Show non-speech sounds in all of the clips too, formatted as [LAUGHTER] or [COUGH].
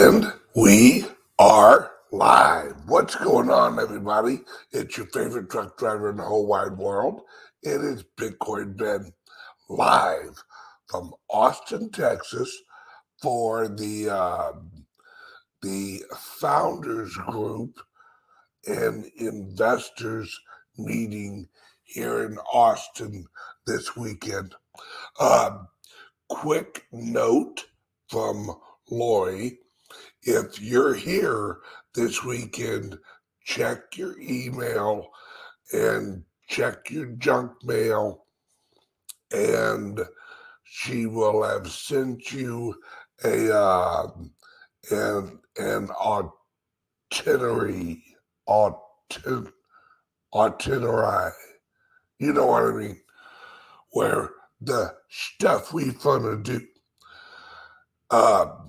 And we are live. What's going on, everybody? It's your favorite truck driver in the whole wide world. It is Bitcoin Ben live from Austin, Texas for the uh, the founders group and investors meeting here in Austin this weekend. Uh, quick note from Lori if you're here this weekend, check your email and check your junk mail, and she will have sent you a uh, an an itinerary, itinerary. You know what I mean? Where the stuff we gonna do. Um,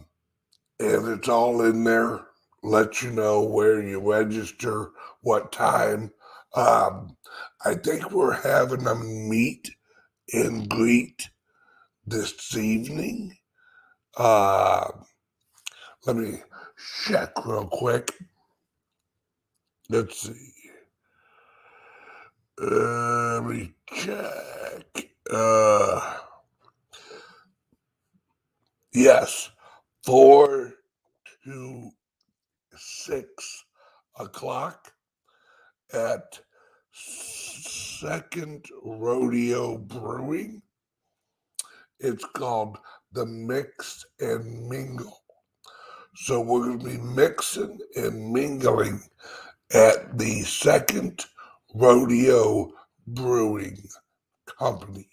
and it's all in there. Let you know where you register, what time. Um, I think we're having a meet and greet this evening. Uh, let me check real quick. Let's see. Uh, let me check. Uh, yes, four to six o'clock at Second Rodeo Brewing. It's called the Mix and Mingle. So we're going to be mixing and mingling at the Second Rodeo Brewing Company,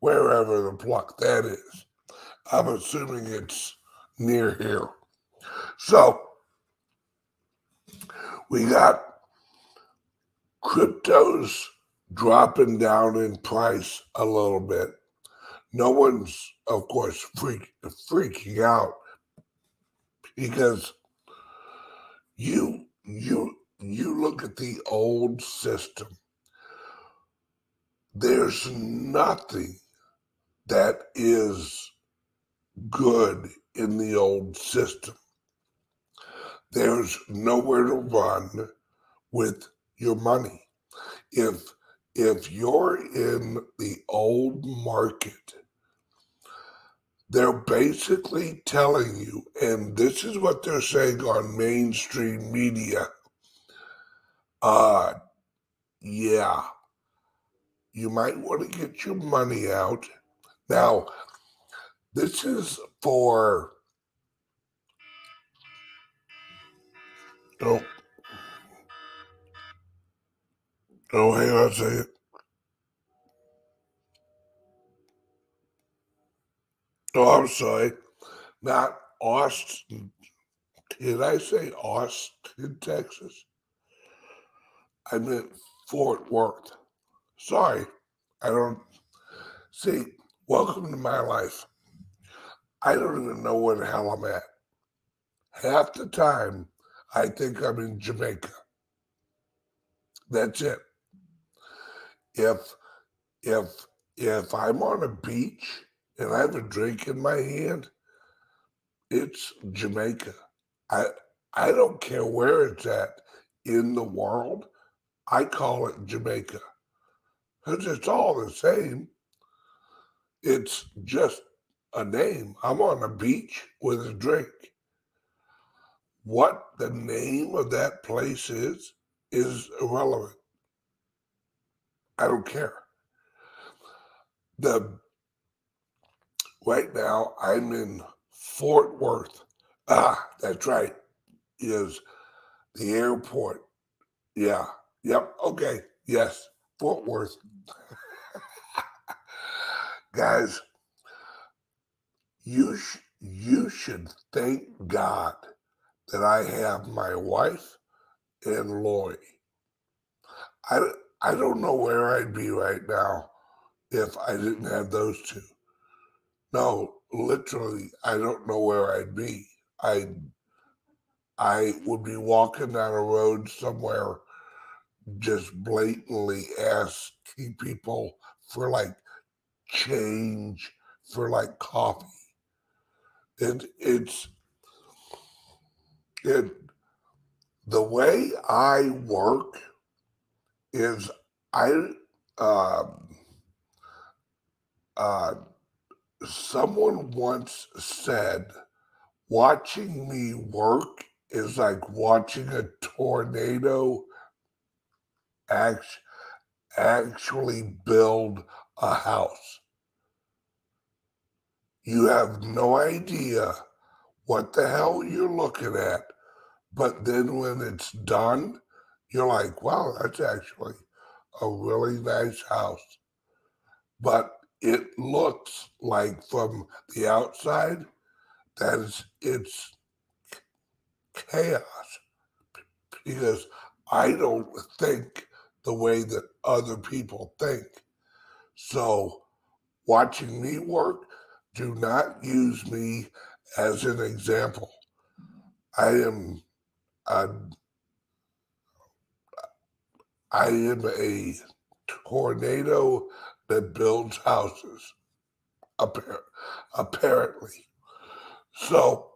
wherever the pluck that is. I'm assuming it's near here. So we got cryptos dropping down in price a little bit. No one's, of course, freak, freaking out because you you you look at the old system. There's nothing that is good in the old system. There's nowhere to run with your money. If if you're in the old market, they're basically telling you, and this is what they're saying on mainstream media. Uh yeah, you might want to get your money out. Now, this is for oh oh hang on second. Oh, I'm sorry. Not Austin. Did I say Austin, Texas? I meant Fort Worth. Sorry. I don't see. Welcome to my life. I don't even know where the hell I'm at. Half the time, I think I'm in Jamaica. That's it. If if if I'm on a beach and I have a drink in my hand, it's Jamaica. I I don't care where it's at in the world. I call it Jamaica. Because it's all the same. It's just a name. I'm on a beach with a drink. What the name of that place is, is irrelevant. I don't care. The right now I'm in Fort Worth. Ah, that's right. Is the airport. Yeah. Yep. Okay. Yes. Fort Worth. [LAUGHS] Guys, you sh- you should thank God that I have my wife and Lori. I I don't know where I'd be right now if I didn't have those two. No, literally, I don't know where I'd be. I I would be walking down a road somewhere, just blatantly asking people for like change for like coffee and it's it the way I work is I uh, uh, someone once said watching me work is like watching a tornado act, actually build a house. You have no idea what the hell you're looking at. But then when it's done, you're like, wow, that's actually a really nice house. But it looks like from the outside that it's, it's chaos because I don't think the way that other people think. So watching me work, do not use me as an example. I am a, I am a tornado that builds houses, apparently. So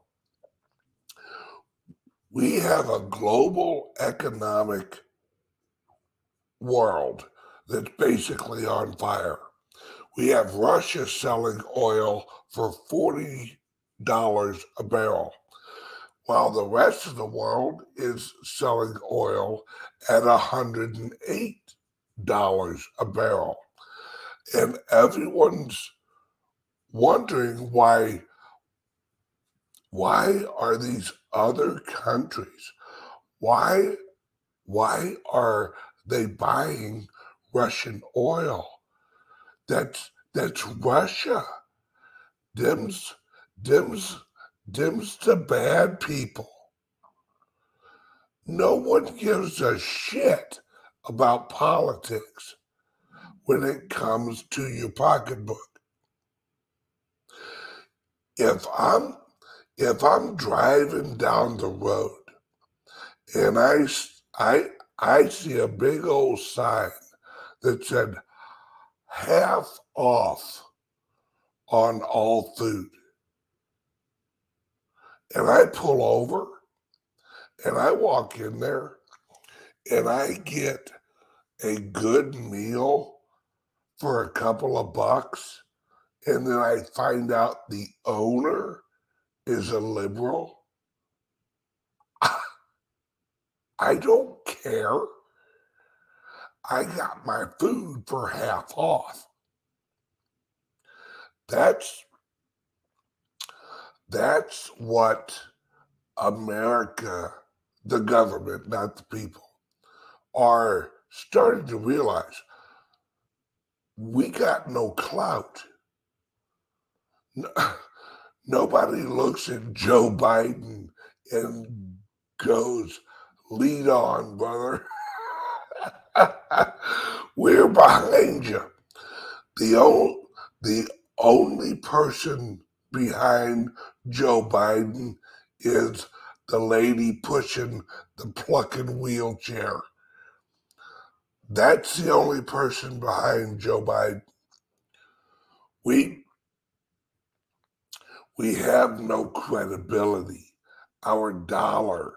we have a global economic world that's basically on fire. We have Russia selling oil for $40 a barrel, while the rest of the world is selling oil at $108 a barrel. And everyone's wondering why why are these other countries why why are they buying Russian oil? That's that's Russia. Dim's Dim's Dim's the bad people. No one gives a shit about politics when it comes to your pocketbook. If I'm if I'm driving down the road and I I I see a big old sign that said half off on all food. And I pull over and I walk in there and I get a good meal for a couple of bucks. And then I find out the owner is a liberal. [LAUGHS] I don't care. I got my food for half off. That's that's what America, the government, not the people, are starting to realize. We got no clout. No, [SIGHS] nobody looks at Joe Biden and goes, lead on, brother. [LAUGHS] [LAUGHS] We're behind you. The, only, the only person behind Joe Biden is the lady pushing the plucking wheelchair. That's the only person behind Joe Biden. We we have no credibility. Our dollar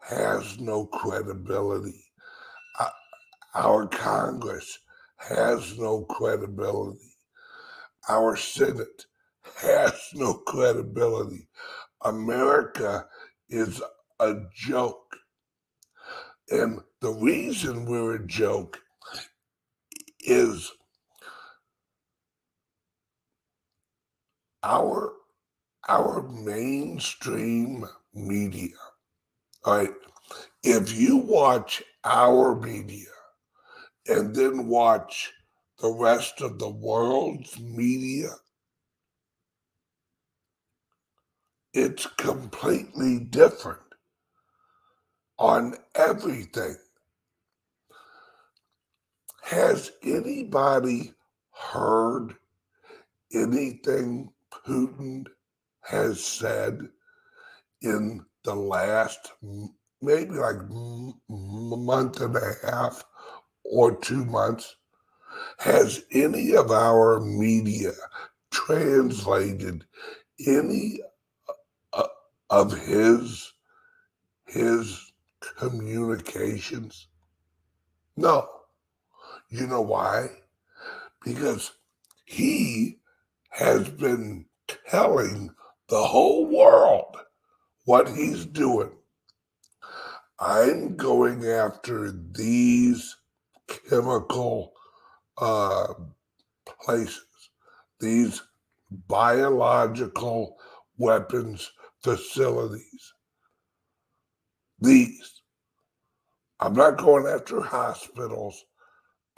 has no credibility. Our Congress has no credibility. Our Senate has no credibility. America is a joke. And the reason we're a joke is our our mainstream media all right. If you watch our media and then watch the rest of the world's media, it's completely different on everything. Has anybody heard anything Putin has said in the last maybe like month and a half or two months has any of our media translated any uh, of his his communications? No. You know why? Because he has been telling the whole world what he's doing. I'm going after these chemical uh, places, these biological weapons facilities. These. I'm not going after hospitals.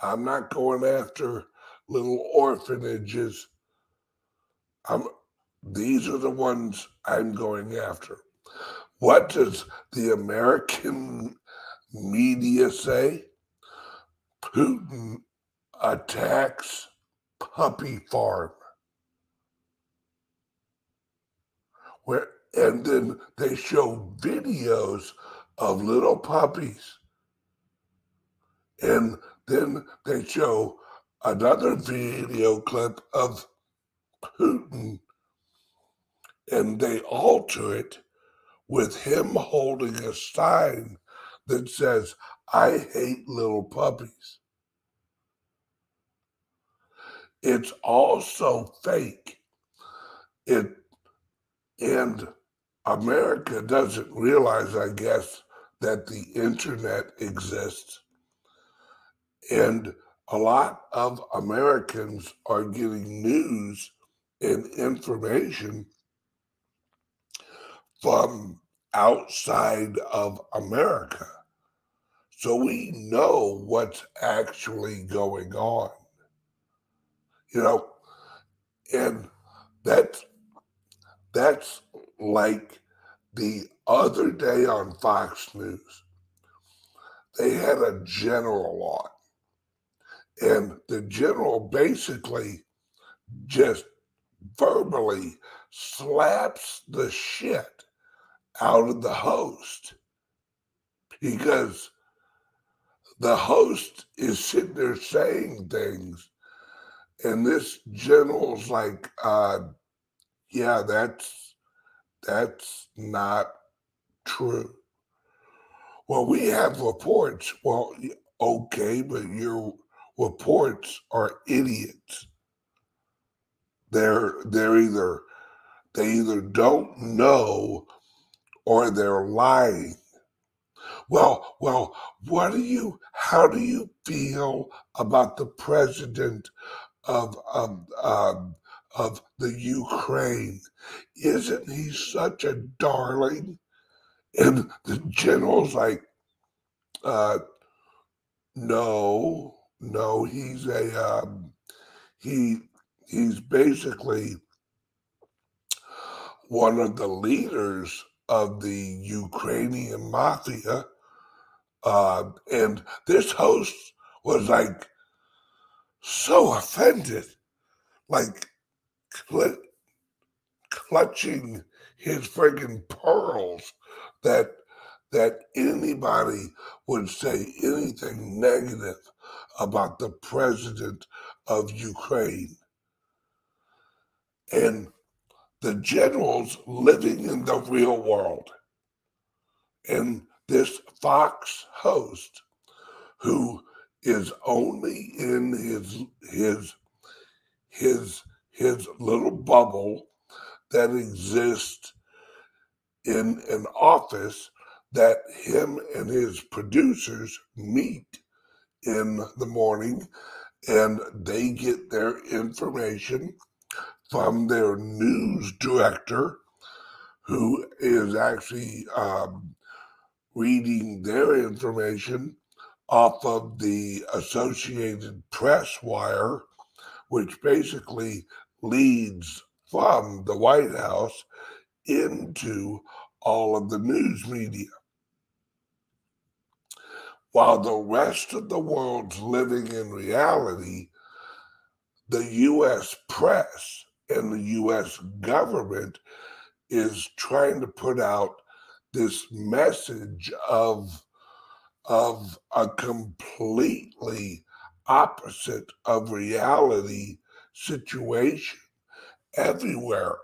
I'm not going after little orphanages. I'm, these are the ones I'm going after. What does the American media say? Putin attacks puppy farm. Where and then they show videos of little puppies. And then they show another video clip of Putin and they alter it with him holding a sign that says, I hate little puppies. It's also fake. It and America doesn't realize, I guess, that the internet exists. And a lot of Americans are getting news and information from outside of America. So we know what's actually going on. You know, and that's that's like the other day on Fox News. They had a general on, and the general basically just verbally slaps the shit out of the host. Because the host is sitting there saying things and this general's like uh yeah that's that's not true. Well we have reports. Well okay but your reports are idiots. They're they're either they either don't know or they're lying. Well, well, what do you, how do you feel about the president of, of, um, of the Ukraine? Isn't he such a darling? And the general's like, uh, no, no, he's a, um, he, he's basically one of the leaders of the Ukrainian mafia. Uh, and this host was like so offended, like cl- clutching his friggin' pearls that that anybody would say anything negative about the president of Ukraine. And the generals living in the real world. And this Fox host, who is only in his his his his little bubble that exists in an office that him and his producers meet in the morning and they get their information from their news director, who is actually um, reading their information off of the Associated Press wire, which basically leads from the White House into all of the news media. While the rest of the world's living in reality, the US press and the US government is trying to put out this message of of a completely opposite of reality situation everywhere.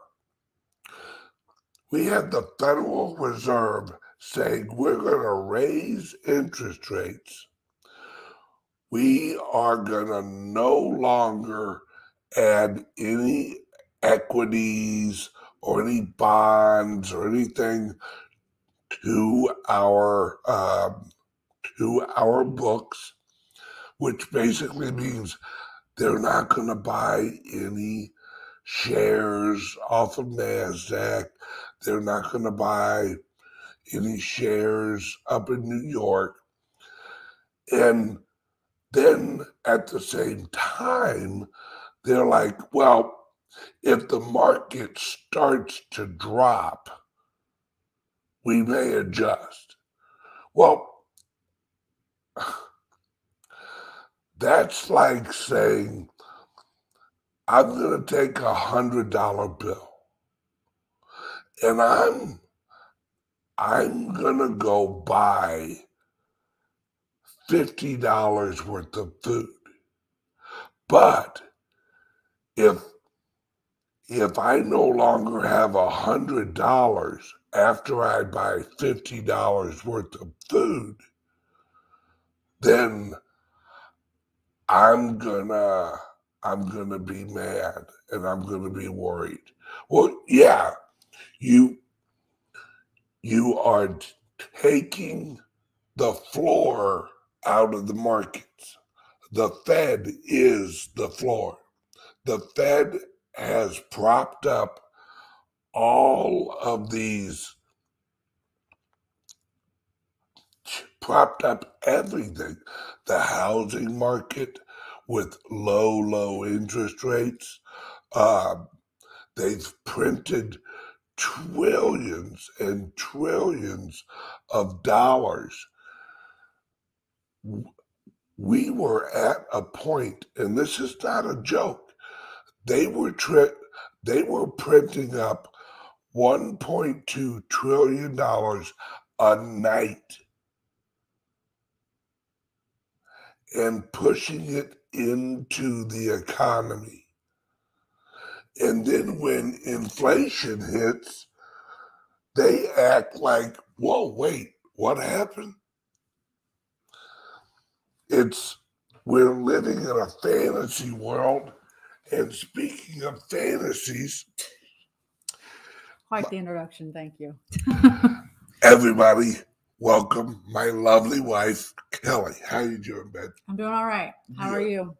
We have the Federal Reserve saying we're going to raise interest rates. We are going to no longer add any equities or any bonds or anything to our um, to our books, which basically means they're not going to buy any shares off of Nasdaq. They're not going to buy any shares up in New York. And then at the same time, they're like, well, if the market starts to drop, we may adjust. Well, [SIGHS] that's like saying, I'm going to take a hundred dollar bill and I'm I'm gonna go buy fifty dollars worth of food. But if if I no longer have a hundred dollars after I buy fifty dollars worth of food, then I'm gonna I'm gonna be mad and I'm gonna be worried. Well, yeah, you you are taking the floor out of the markets. The Fed is the floor. The Fed has propped up all of these, propped up everything. The housing market with low, low interest rates. Uh, they've printed trillions and trillions of dollars. We were at a point, and this is not a joke. They were tri- they were printing up 1.2 trillion dollars a night and pushing it into the economy. And then when inflation hits, they act like, whoa, wait, what happened? It's, we're living in a fantasy world. And speaking of fantasies, quite the introduction. Thank you. [LAUGHS] everybody, welcome my lovely wife, Kelly. How are you doing, Ben? I'm doing all right. How are you?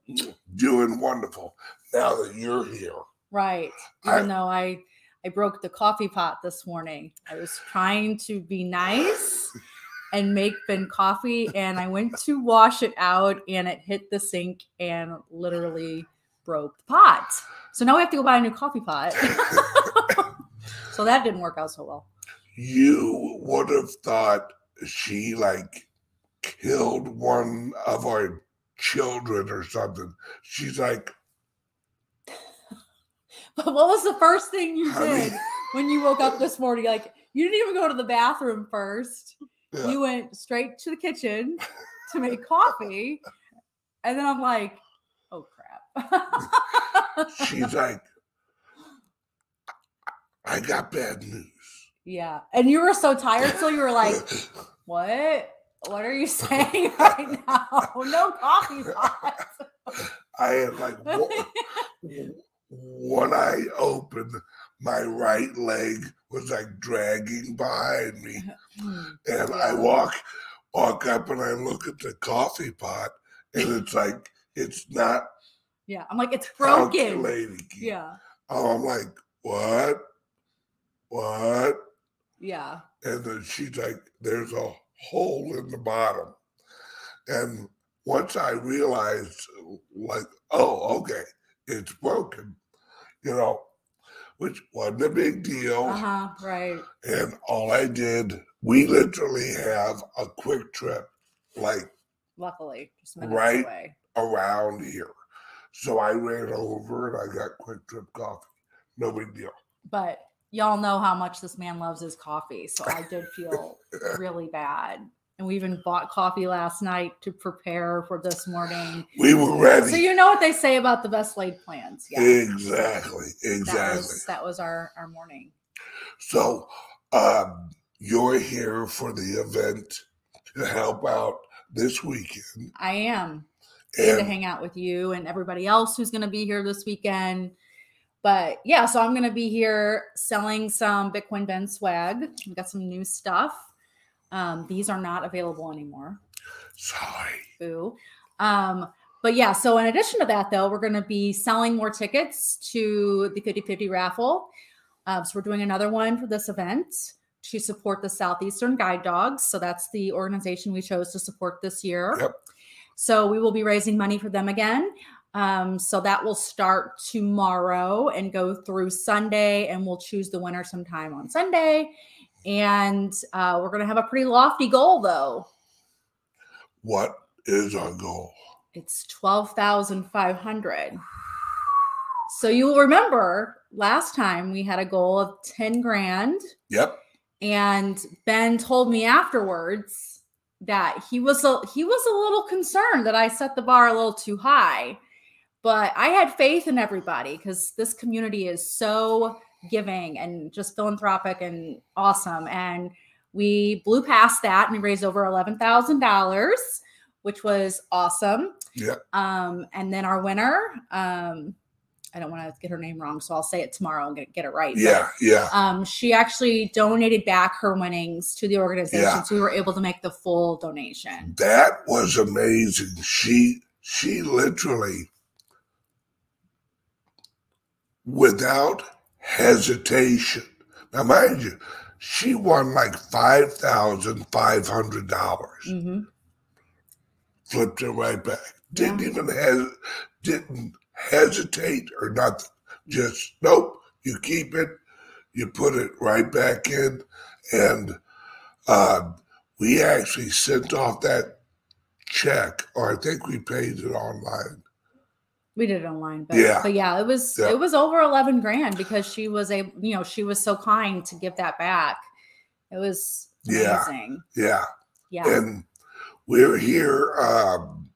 Doing wonderful. Now that you're here. Right. Even I, though I I broke the coffee pot this morning. I was trying to be nice and make Ben coffee and I went to wash it out and it hit the sink and literally broke the pot. So now we have to go buy a new coffee pot. [LAUGHS] so that didn't work out so well. You would have thought she like killed one of our children or something. She's like, [LAUGHS] but what was the first thing you did when you woke up this morning? Like you didn't even go to the bathroom first. Yeah. You went straight to the kitchen to make coffee. And then I'm like. She's [LAUGHS] like, I got bad news. Yeah. And you were so tired, so you were like, what? What are you [LAUGHS] saying right now? No coffee pot. I had like when I opened, my right leg was like dragging behind me. [CLEARS THROAT] And I walk walk up and I look at the coffee pot and it's like it's not Yeah, I'm like, it's broken. Yeah. Oh, I'm like, what? What? Yeah. And then she's like, there's a hole in the bottom. And once I realized, like, oh, okay, it's broken you know, which wasn't a big deal. Uh-huh, right. And all I did, we literally have a QuikTrip, like luckily, just right away. around here. So I ran over and I got QuikTrip coffee. No big deal. But y'all know how much this man loves his coffee. So I did feel [LAUGHS] really bad and we even bought coffee last night to prepare for this morning. We were ready. So you know what they say about the best laid plans. Yeah. Exactly. Exactly. That was, that was our, our morning. So um, you're here for the event to help out this weekend. I am. And to hang out with you and everybody else who's going to be here this weekend. But yeah, so I'm going to be here selling some Bitcoin Ben swag. We've got some new stuff. Um, these are not available anymore. sorry. Boo. Um, but yeah, so in addition to that, though, we're going to be selling more tickets to the 50 50 raffle. Um, so we're doing another one for this event to support the Southeastern Guide Dogs. So that's the organization we chose to support this year. Yep. So we will be raising money for them again. Um, so that will start tomorrow and go through Sunday, and we'll choose the winner sometime on Sunday. And uh, we're going to have a pretty lofty goal, though. What is our goal? It's 12,500. So you will remember last time we had a goal of 10 grand Yep. and Ben told me afterwards that he was a, he was a little concerned that I set the bar a little too high. But I had faith in everybody cuz this community is so giving and just philanthropic and awesome and we blew past that and we raised over $11,000 which was awesome. Yep. Um, and then our winner, um, I don't want to get her name wrong, so I'll say it tomorrow and get, get it right. but, Yeah. Yeah. um, she actually donated back her winnings to the organization, Yeah. so we were able to make the full donation. That was amazing. She she literally without hesitation. Now mind you, she won like five thousand five hundred dollars. hmm Flipped it right back. Didn't even have didn't hesitate or nothing. Just nope. You keep it. You put it right back in, and uh, we actually sent off that check, or I think we paid it online. We did it online, but Yeah. but yeah, it was Yeah. it was over eleven grand because she was a you know she was so kind to give that back. It was Yeah. amazing. Yeah, Yeah, and we're here. Um,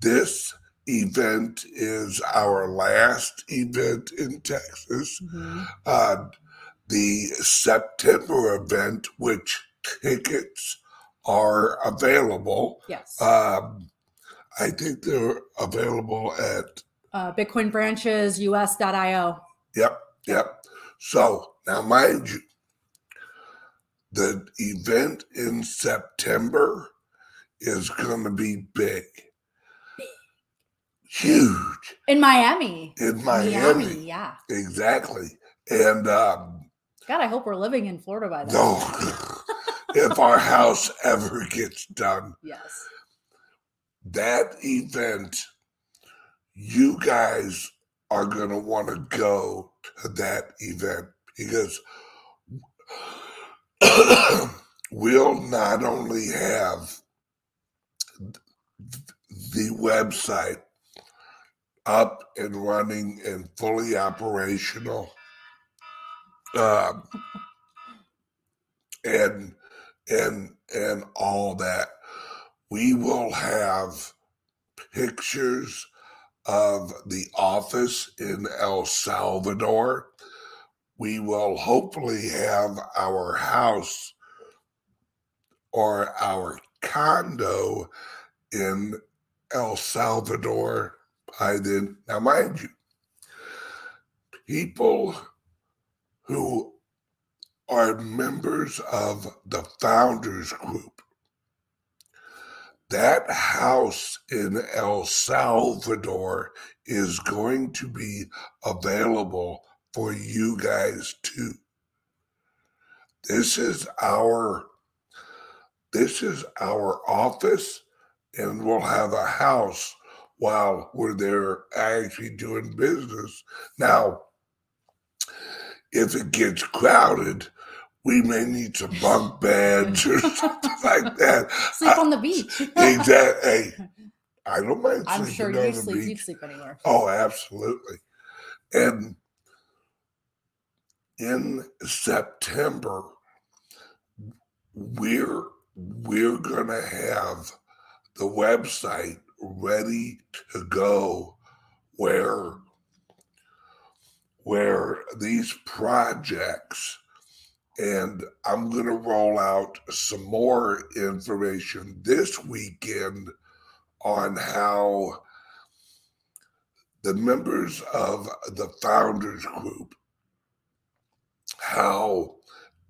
this event is our last event in Texas. Mhm. uh, the September event, which tickets are available. yes. Um, I think they're available at, uh, Bitcoin branches us.io. yep, yep. So now, mind you, the event in September is going to be big, huge in Miami. in Miami. yeah. Exactly. And, um, God, I hope we're living in Florida by then. No, [LAUGHS] if our house ever gets done, Yes. that event, you guys are going to want to go to that event because [CLEARS THROAT] we'll not only have the website up and running and fully operational um, and and and all that we will have pictures of the office in El Salvador. We will hopefully have our house or our condo in El Salvador by then. Now, mind you, people who are members of the founders group that house in El Salvador is going to be available for you guys too. This is our this is our office and we'll have a house while we're there actually doing business. Now, if it gets crowded, we may need some bunk beds or [LAUGHS] something like that. Sleep on the beach. [LAUGHS] Exactly. Hey, I don't mind I'm sure you sleep. beach. You'd sleep anywhere. Oh, absolutely. And in September, we're we're gonna have the website ready to go. Where where these projects And I'm going to roll out some more information this weekend on how the members of the founders group, how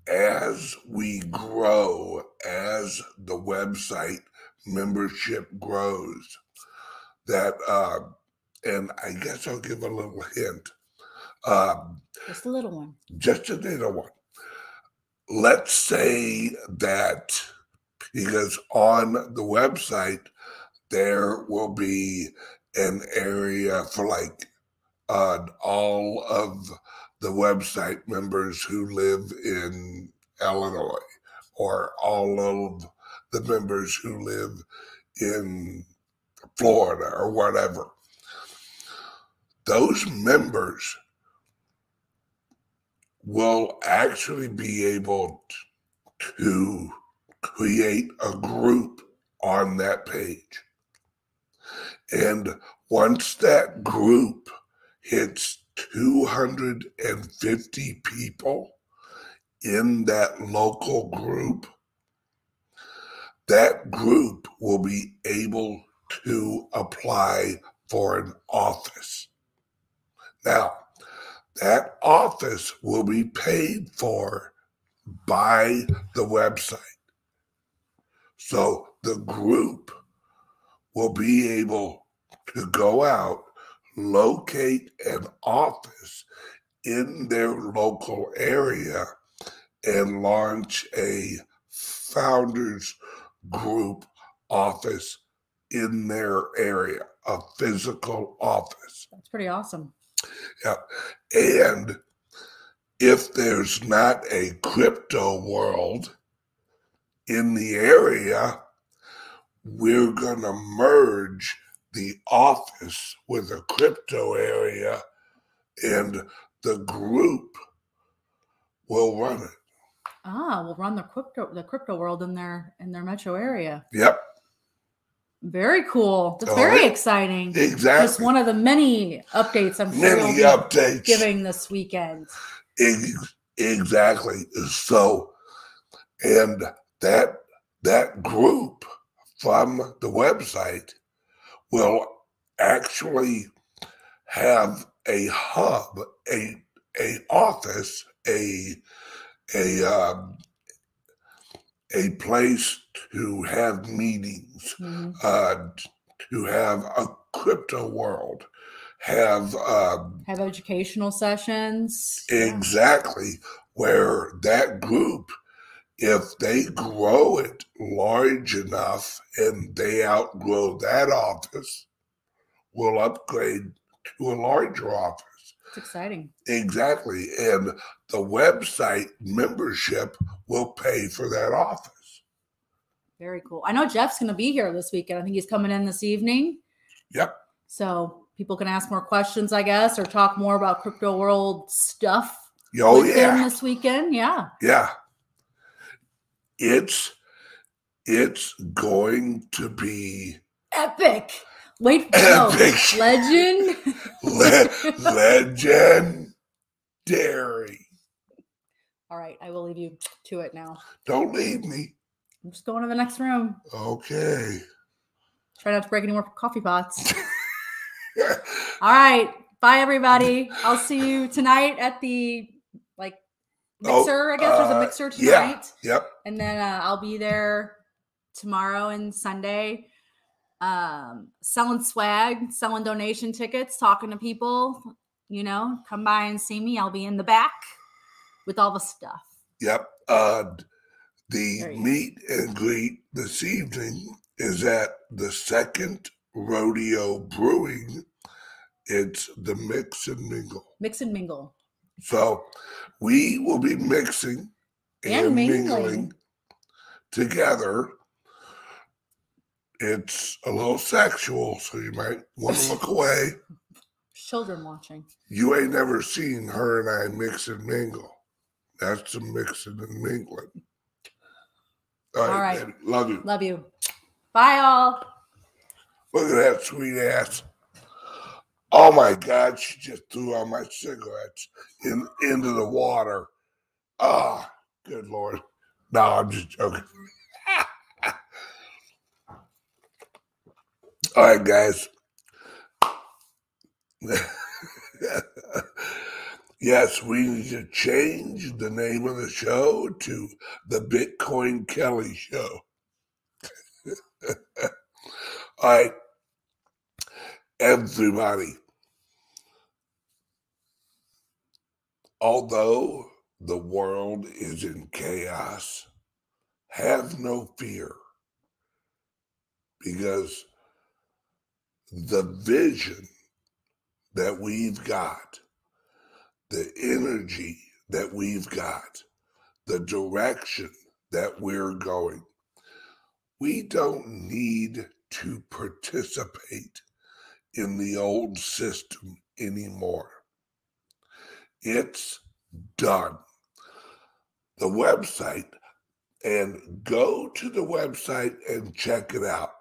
as we grow, as the website membership grows, that, uh, and I guess I'll give a little hint. Um, Just a little one. just a little one. Let's say that because on the website there will be an area for like uh, all of the website members who live in Illinois or all of the members who live in Florida or whatever. Those members will actually be able to create a group on that page. And once that group hits 250 people in that local group, that group will be able to apply for an office. Now, that office will be paid for by the website. So the group will be able to go out, locate an office in their local area, and launch a founders group office in their area, a physical office. That's pretty awesome. Yeah. And if there's not a crypto world in the area, we're going to merge the office with a crypto area and the group will run it. We'll run the crypto the crypto world in their in their metro area. Yep, Very cool. That's Oh, very exciting. exactly. Just one of the many updates I'm sure Many updates. giving this weekend. Exactly. So, and that that group from the website will actually have a hub, a a office, a a um, a place to have meetings, Mhm. uh, to have a crypto world, have um, Have educational sessions. Yeah. Exactly. Where that group, if they grow it large enough and they outgrow that office, will upgrade to a larger office. It's exciting. Exactly. And the website membership will pay for that office. Very cool. I know Jeff's going to be here this weekend. I think he's coming in this evening. Yep. So people can ask more questions, I guess, or talk more about crypto world stuff Oh, with him yeah. this weekend. Yeah. Yeah. It's it's going to be Epic. Wait, no. Epic. Legend. [LAUGHS] le- [LAUGHS] legendary. All right. I will leave you to it now. Don't leave me. I'm just going to the next room. Okay. Try not to break any more coffee pots. [LAUGHS] All right. Bye, everybody. I'll see you tonight at the like Oh, mixer. I guess there's a uh, mixer yeah. tonight. yep. and then uh, I'll be there tomorrow and Sunday, um, selling swag, selling donation tickets, talking to people. You know, come by and see me. I'll be in the back with all the stuff. Yep. Uh, the go. meet and greet this evening is at the second rodeo brewing. It's the mix and mingle. Mix and mingle. So we will be mixing And and, mingling. mingling together. It's a little sexual, so you might want to look [LAUGHS] away. Children watching. You ain't never seen her and I mix and mingle. That's some mixing and mingling. All right, All right. baby. Love you. Love you. Bye, all. Look at that sweet ass. Oh my God, she just threw all my cigarettes in into the water. Ah, Good Lord. No, I'm just joking. [LAUGHS] All right, guys. [LAUGHS] yes, we need to change the name of the show to the Bitcoin Kelly Show. [LAUGHS] All right, everybody. Although the world is in chaos, have no fear because the vision that we've got, the energy that we've got, the direction that we're going, we don't need to participate in the old system anymore. It's done. The website, and go to the website and check it out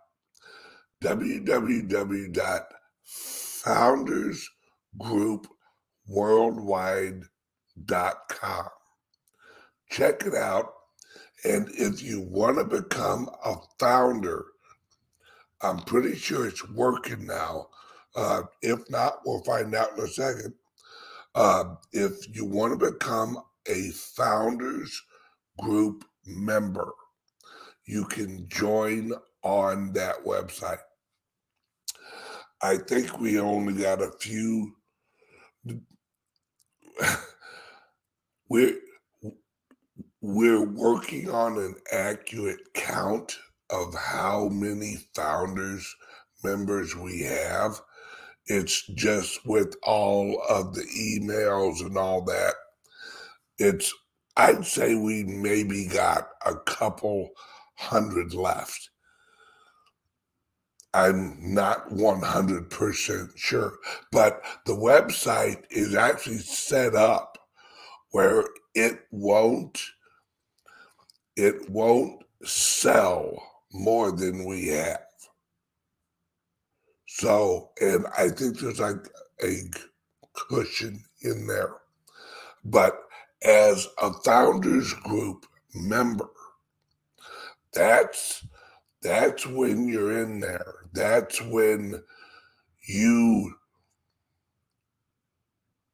www.foundersgroupworldwide.com. Check it out. And if you want to become a founder, I'm pretty sure it's working now. Uh, if not, we'll find out in a second. Uh, if you want to become a founders group member, you can join on that website. I think we only got a few. [LAUGHS] We're we're working on an accurate count of how many founders members we have. It's just with all of the emails and all that. It's I'd say we maybe got a couple hundred left. I'm not 100% sure, but the website is actually set up where it won't it won't sell more than we have. So, and I think there's like a cushion in there. But as a founders group member, that's that's when you're in there. That's when you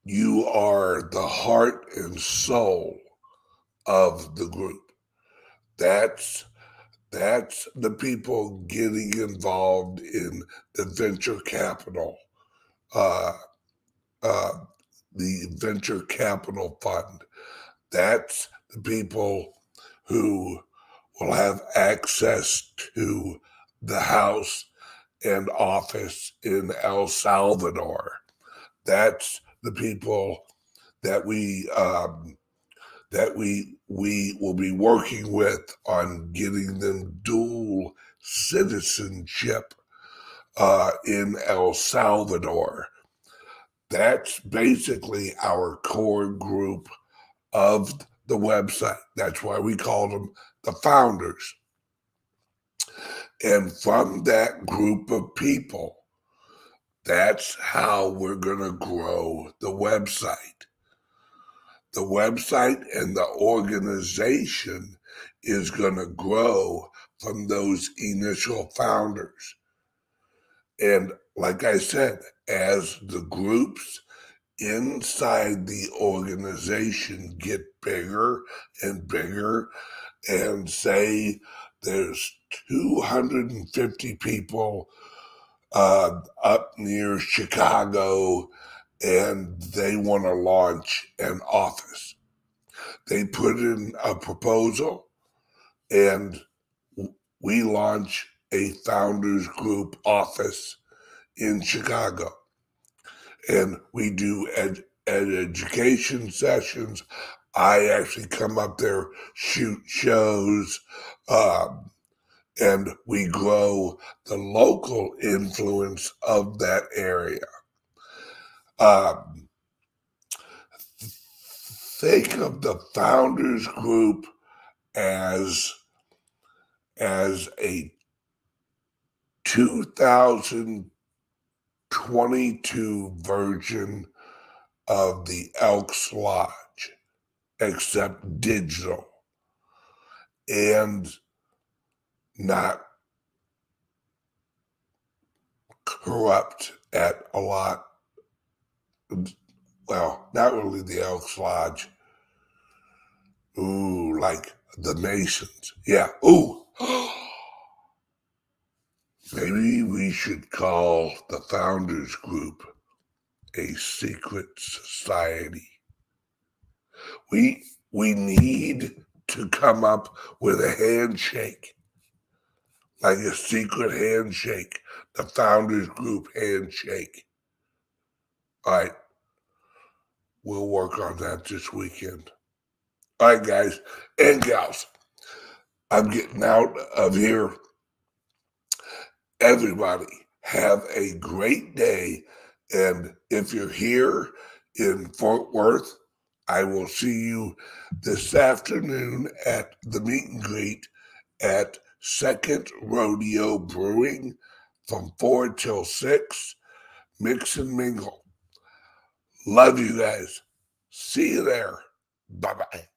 you are the heart and soul of the group. That's that's the people getting involved in the venture capital, uh, uh, the venture capital fund. That's the people who will have access to the house and office in El Salvador. That's the people that we um, that we we will be working with on getting them dual citizenship uh, in El Salvador. That's basically our core group of the website. That's why we call them the founders. And from that group of people, that's how we're going to grow the website. The website and the organization is going to grow from those initial founders. And like I said, as the groups inside the organization get bigger and bigger, and say there's 250 people uh, up near Chicago and they want to launch an office. They put in a proposal and we launch a founders group office in Chicago. And we do ed- ed- education sessions. I actually come up there, shoot shows, um, and we grow the local influence of that area. Um, think of the founders group as as a 2022 version of the Elks Lodge, except digital. and not corrupt at a lot. Well, not really the Elks Lodge. Ooh, like the Masons. Yeah. Ooh. [GASPS] Maybe we should call the Founders Group a secret society. We we need to come up with a handshake, like a secret handshake, the Founders Group handshake. All right, we'll work on that this weekend. All right, guys and gals, I'm getting out of here. Everybody, have a great day. And if you're here in Fort Worth, I will see you this afternoon at the meet and greet at Second Rodeo Brewing from 4 till 6. Mix and mingle. Love you guys. See you there. Bye bye.